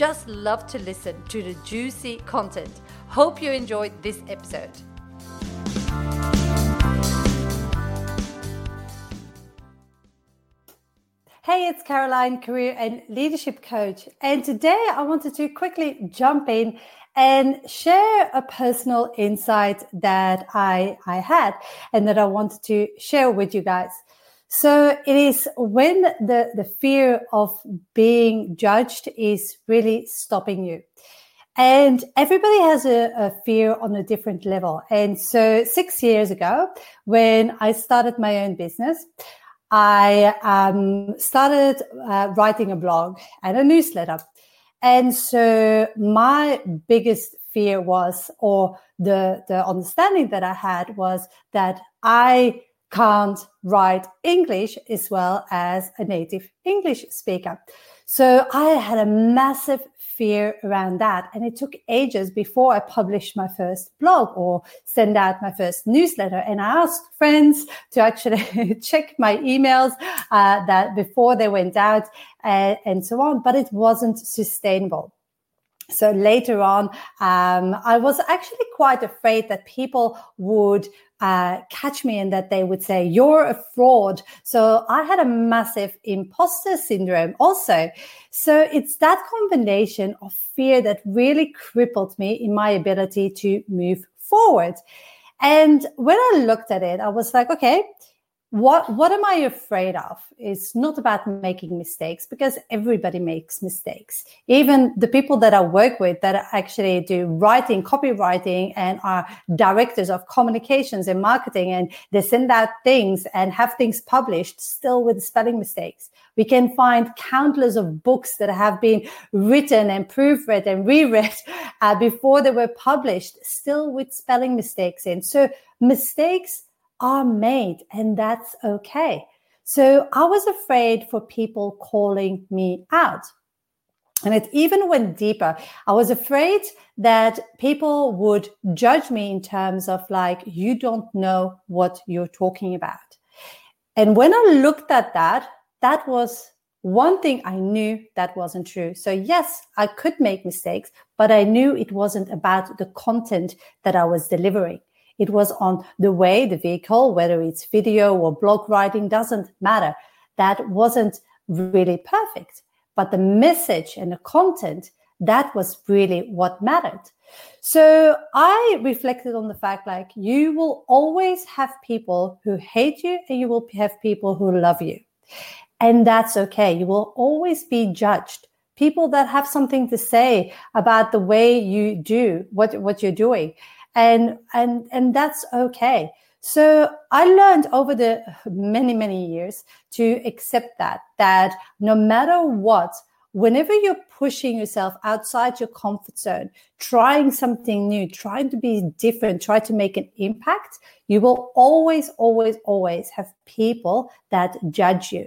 just love to listen to the juicy content. Hope you enjoyed this episode. Hey, it's Caroline, career and leadership coach. And today I wanted to quickly jump in and share a personal insight that I, I had and that I wanted to share with you guys. So it is when the, the fear of being judged is really stopping you. And everybody has a, a, fear on a different level. And so six years ago, when I started my own business, I um, started uh, writing a blog and a newsletter. And so my biggest fear was, or the, the understanding that I had was that I can't write English as well as a native English speaker. So I had a massive fear around that. And it took ages before I published my first blog or send out my first newsletter. And I asked friends to actually check my emails uh, that before they went out and so on, but it wasn't sustainable. So later on, um, I was actually quite afraid that people would uh, catch me and that they would say, you're a fraud. So I had a massive imposter syndrome also. So it's that combination of fear that really crippled me in my ability to move forward. And when I looked at it, I was like, okay, what what am i afraid of it's not about making mistakes because everybody makes mistakes. Even the people that i work with that actually do writing copywriting and are directors of communications and marketing and they send out things and have things published still with spelling mistakes. We can find countless of books that have been written and proofread and reread uh, before they were published still with spelling mistakes in. So mistakes are made and that's okay. So I was afraid for people calling me out. And it even went deeper. I was afraid that people would judge me in terms of like, you don't know what you're talking about. And when I looked at that, that was one thing I knew that wasn't true. So yes, I could make mistakes, but I knew it wasn't about the content that I was delivering. It was on the way, the vehicle, whether it's video or blog writing, doesn't matter. That wasn't really perfect. But the message and the content, that was really what mattered. So I reflected on the fact like you will always have people who hate you and you will have people who love you. And that's okay. You will always be judged. People that have something to say about the way you do what, what you're doing and and and that's okay. So i learned over the many many years to accept that that no matter what whenever you're pushing yourself outside your comfort zone trying something new trying to be different try to make an impact you will always always always have people that judge you.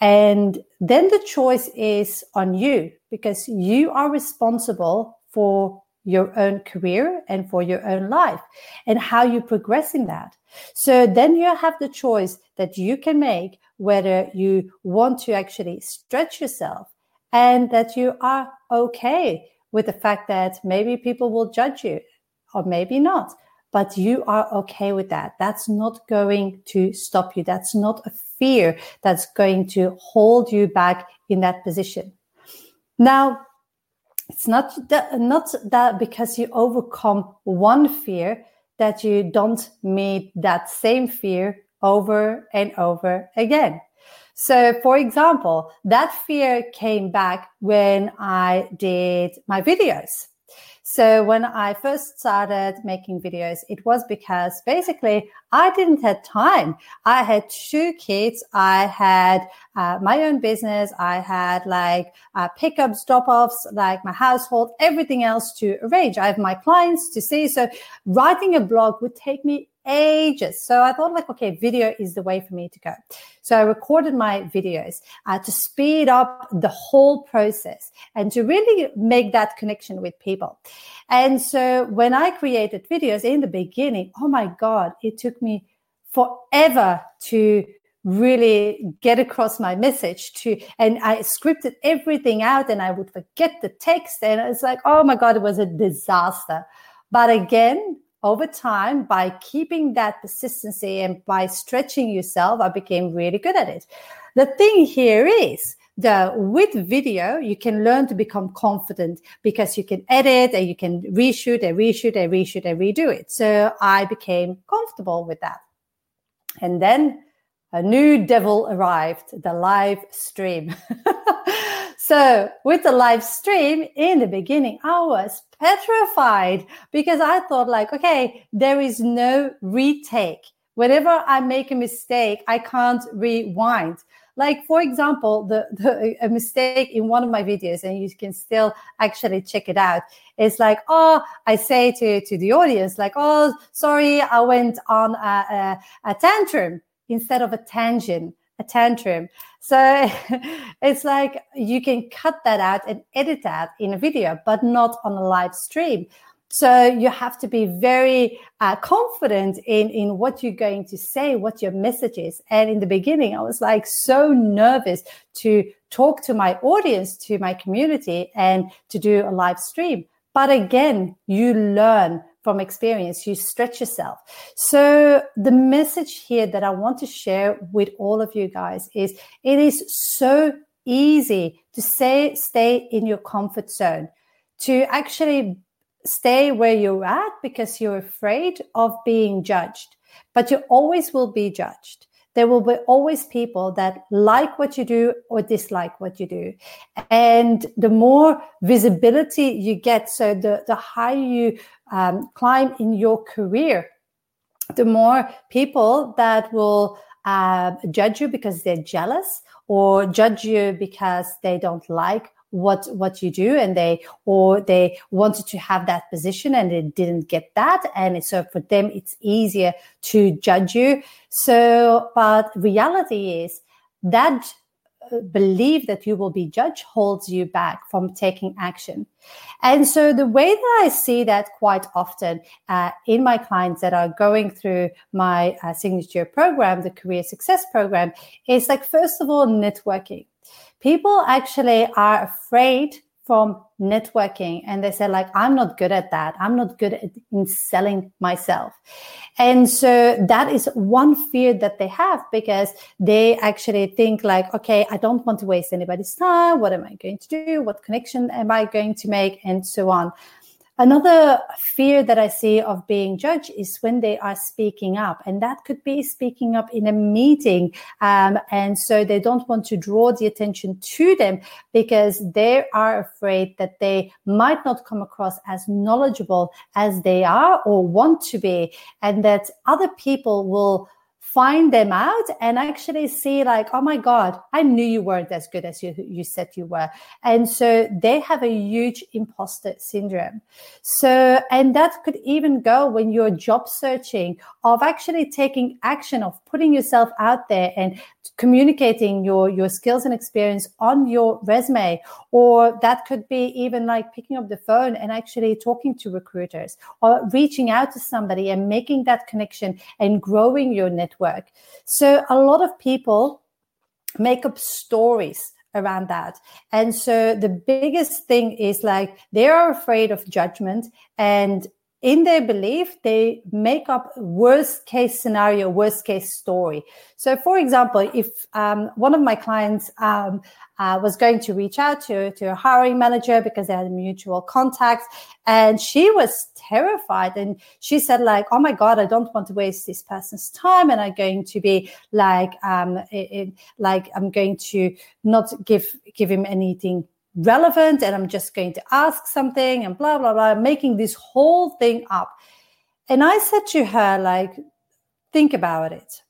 And then the choice is on you because you are responsible for your own career and for your own life and how you progress in that. So then you have the choice that you can make whether you want to actually stretch yourself and that you are okay with the fact that maybe people will judge you or maybe not, but you are okay with that. That's not going to stop you. That's not a fear that's going to hold you back in that position. Now, it's not that, not that because you overcome one fear that you don't meet that same fear over and over again. So, for example, that fear came back when I did my videos. So when I first started making videos, it was because basically I didn't have time. I had two kids. I had uh, my own business. I had like uh, pickups, drop offs, like my household, everything else to arrange. I have my clients to see. So writing a blog would take me ages. So I thought like, okay, video is the way for me to go. So I recorded my videos uh, to speed up the whole process and to really make that connection with people. And so when I created videos in the beginning, oh my God, it took me forever to really get across my message to and i scripted everything out and i would forget the text and it's like oh my god it was a disaster but again over time by keeping that persistency and by stretching yourself i became really good at it. The thing here is that with video you can learn to become confident because you can edit and you can reshoot and reshoot and reshoot and redo it. So i became comfortable with that. And then a new devil arrived the live stream So with the live stream in the beginning, I was petrified because I thought like, okay, there is no retake. Whenever I make a mistake, I can't rewind. Like for example, the, the a mistake in one of my videos, and you can still actually check it out. It's like, oh, I say to to the audience, like, oh, sorry, I went on a, a, a tantrum instead of a tangent a tantrum. So it's like you can cut that out and edit that in a video, but not on a live stream. So you have to be very uh, confident in, in what you're going to say, what your message is. And in the beginning, I was like so nervous to talk to my audience, to my community and to do a live stream. But again, you learn from experience, you stretch yourself. So the message here that I want to share with all of you guys is it is so easy to say, stay in your comfort zone, to actually stay where you're at because you're afraid of being judged, but you always will be judged there will be always people that like what you do or dislike what you do. And the more visibility you get, so the, the higher you um, climb in your career, the more people that will uh, judge you because they're jealous or judge you because they don't like what what you do and they or they wanted to have that position and they didn't get that. And so for them it's easier to judge you. So but reality is that uh, belief that you will be judged holds you back from taking action. And so the way that i see that quite often uh, in my clients that are going through my uh, signature program the career success program is like first of all networking people actually are afraid from networking and they say like i'm not good at that. I'm not good at in selling myself. And so that is one fear that they have because they actually think like okay i don't want to waste anybody's time. What am i going to do? What connection am i going to make? And so on Another fear that I see of being judged is when they are speaking up, and that could be speaking up in a meeting. Um, and so they don't want to draw the attention to them because they are afraid that they might not come across as knowledgeable as they are or want to be, and that other people will find them out and actually see like oh my god i knew you weren't as good as you, you said you were. And so they have a huge imposter syndrome. So and that could even go when you're job searching of actually taking action of putting yourself out there and communicating your your skills and experience on your resume. Or that could be even like picking up the phone and actually talking to recruiters or reaching out to somebody and making that connection and growing your network network. So a lot of people make up stories around that. And so the biggest thing is like they are afraid of judgment and in their belief, they make up worst case scenario, worst case story. So, for example, if um, one of my clients um, uh, was going to reach out to, to a hiring manager because they had mutual contact. And she was terrified. And she said, like, oh my God, I don't want to waste this person's time. And I'm going to be like, um, it, it, like, I'm going to not give, give him anything relevant and I'm just going to ask something and blah, blah, blah, making this whole thing up. And I said to her, like, think about it.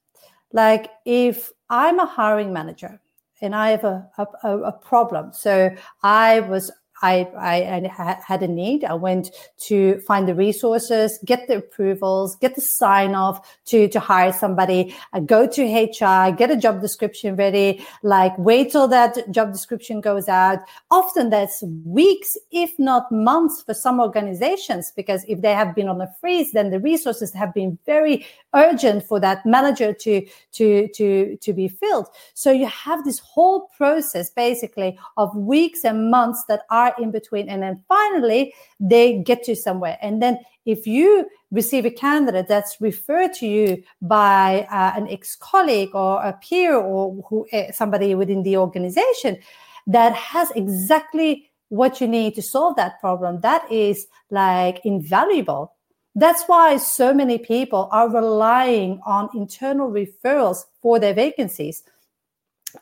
Like, if I'm a hiring manager and I have a, a, a problem, so I was I, I, had a need. I went to find the resources, get the approvals, get the sign off to, to hire somebody, I go to HR, get a job description ready, like wait till that job description goes out. Often that's weeks, if not months for some organizations, because if they have been on a freeze, then the resources have been very urgent for that manager to, to, to, to be filled. So you have this whole process basically of weeks and months that are in between. And then finally, they get to somewhere. And then if you receive a candidate that's referred to you by uh, an ex-colleague or a peer or who, uh, somebody within the organization that has exactly what you need to solve that problem, that is like invaluable. That's why so many people are relying on internal referrals for their vacancies.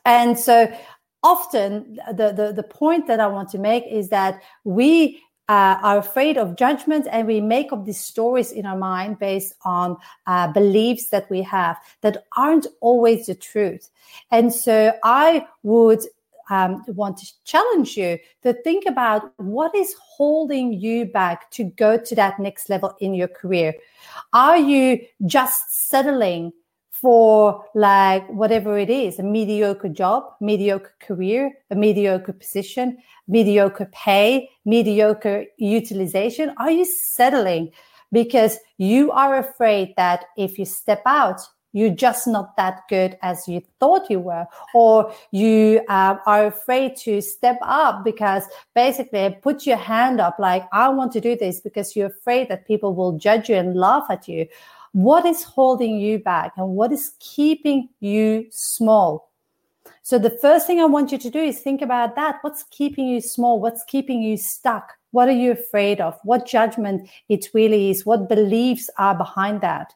And so often the, the, the point that I want to make is that we uh, are afraid of judgment and we make up these stories in our mind based on uh, beliefs that we have that aren't always the truth. And so I would um, want to challenge you to think about what is holding you back to go to that next level in your career. Are you just settling for like whatever it is a mediocre job, mediocre career, a mediocre position, mediocre pay, mediocre utilization? Are you settling because you are afraid that if you step out, you're just not that good as you thought you were, or you uh, are afraid to step up because basically put your hand up like, I want to do this because you're afraid that people will judge you and laugh at you what is holding you back and what is keeping you small. So the first thing I want you to do is think about that. What's keeping you small? What's keeping you stuck? What are you afraid of? What judgment it really is? What beliefs are behind that?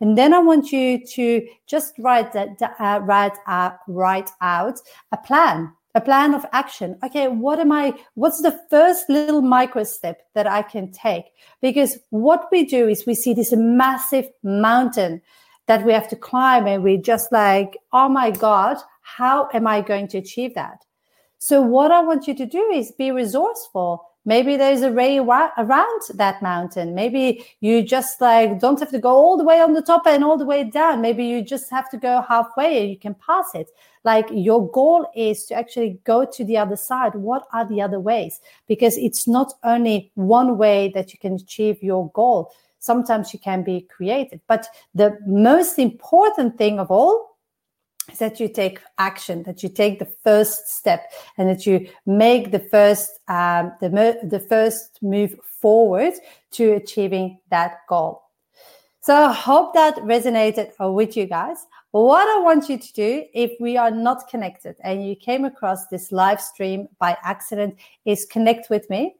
And then I want you to just write that, uh, write, uh, write out a plan a plan of action. Okay, what am I, what's the first little micro step that I can take? Because what we do is we see this massive mountain that we have to climb and we're just like, oh my God, how am I going to achieve that? So what I want you to do is be resourceful Maybe there's a way around that mountain. Maybe you just like don't have to go all the way on the top and all the way down. Maybe you just have to go halfway and you can pass it. Like your goal is to actually go to the other side. What are the other ways? Because it's not only one way that you can achieve your goal. Sometimes you can be creative, but the most important thing of all is that you take action, that you take the first step, and that you make the first um, the the first move forward to achieving that goal. So I hope that resonated with you guys. What I want you to do, if we are not connected and you came across this live stream by accident, is connect with me.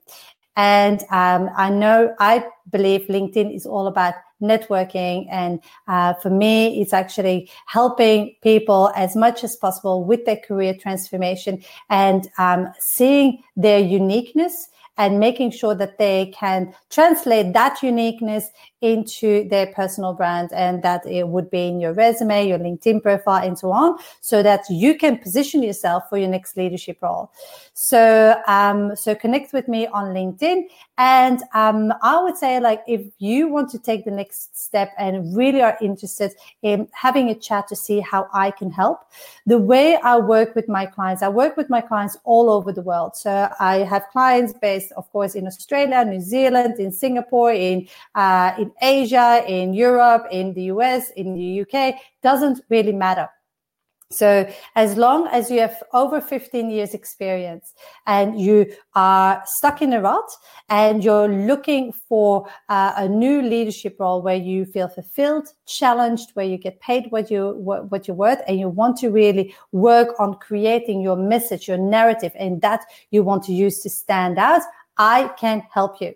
And um, I know I believe LinkedIn is all about networking. And uh, for me, it's actually helping people as much as possible with their career transformation and um, seeing their uniqueness and making sure that they can translate that uniqueness into their personal brand and that it would be in your resume, your LinkedIn profile, and so on, so that you can position yourself for your next leadership role. So, um, so connect with me on LinkedIn. And um, I would say, like, if you want to take the next step and really are interested in having a chat to see how I can help, the way I work with my clients, I work with my clients all over the world. So I have clients based, of course, in Australia, New Zealand, in Singapore, in uh, in Asia, in Europe, in the US, in the UK, doesn't really matter. So as long as you have over 15 years experience and you are stuck in a rut and you're looking for uh, a new leadership role where you feel fulfilled, challenged, where you get paid what you what, what you're worth and you want to really work on creating your message, your narrative and that you want to use to stand out, I can help you.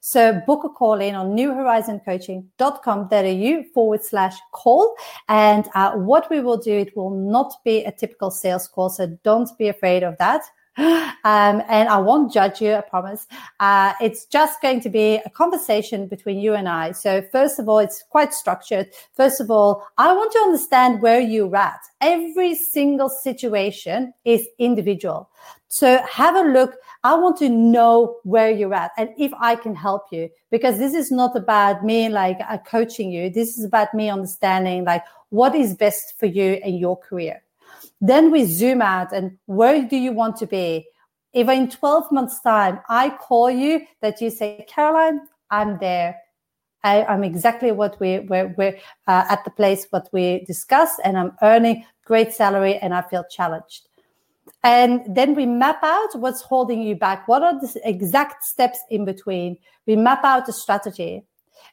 So book a call in on newhorizoncoaching.com.au forward slash call. And uh, what we will do, it will not be a typical sales call. So don't be afraid of that. Um, and I won't judge you, I promise. Uh, it's just going to be a conversation between you and I. So, first of all, it's quite structured. First of all, I want to understand where you're at. Every single situation is individual. So, have a look. I want to know where you're at and if I can help you, because this is not about me like uh, coaching you. This is about me understanding like what is best for you and your career. Then we zoom out and where do you want to be? If in 12 months' time I call you that you say, Caroline, I'm there. I, am exactly what we, we're, we're uh, at the place what we discussed, and I'm earning great salary and I feel challenged. And then we map out what's holding you back. What are the exact steps in between? We map out a strategy.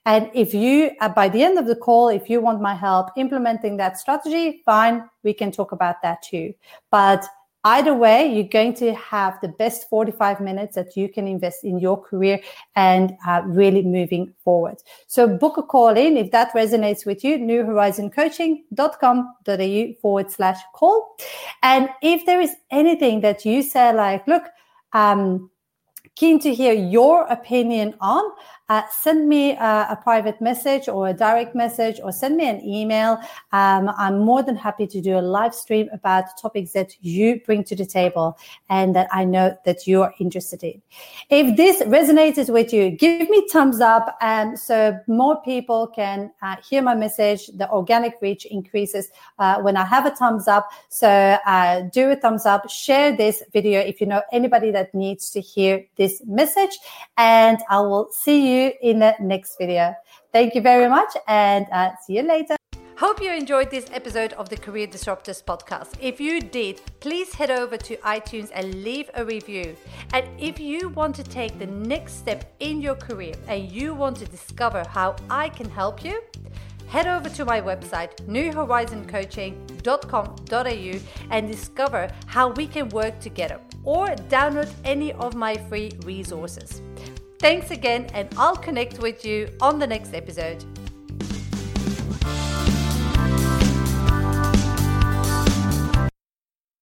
And if you, uh, by the end of the call, if you want my help implementing that strategy, fine, we can talk about that too. But either way, you're going to have the best 45 minutes that you can invest in your career and uh, really moving forward. So book a call in if that resonates with you, newhorizoncoaching.com.au forward slash call. And if there is anything that you say like, look, um, keen to hear your opinion on, uh, send me a, a, private message or a direct message or send me an email. Um, I'm more than happy to do a live stream about topics that you bring to the table and that I know that you're interested in. If this resonated with you, give me thumbs up and so more people can uh, hear my message. The organic reach increases uh, when I have a thumbs up. So uh, do a thumbs up, share this video if you know anybody that needs to hear this message and I will see you you in the next video. Thank you very much and uh, see you later. Hope you enjoyed this episode of the Career Disruptors podcast. If you did, please head over to iTunes and leave a review. And if you want to take the next step in your career and you want to discover how I can help you, head over to my website, newhorizoncoaching.com.au and discover how we can work together or download any of my free resources. Thanks again, and I'll connect with you on the next episode.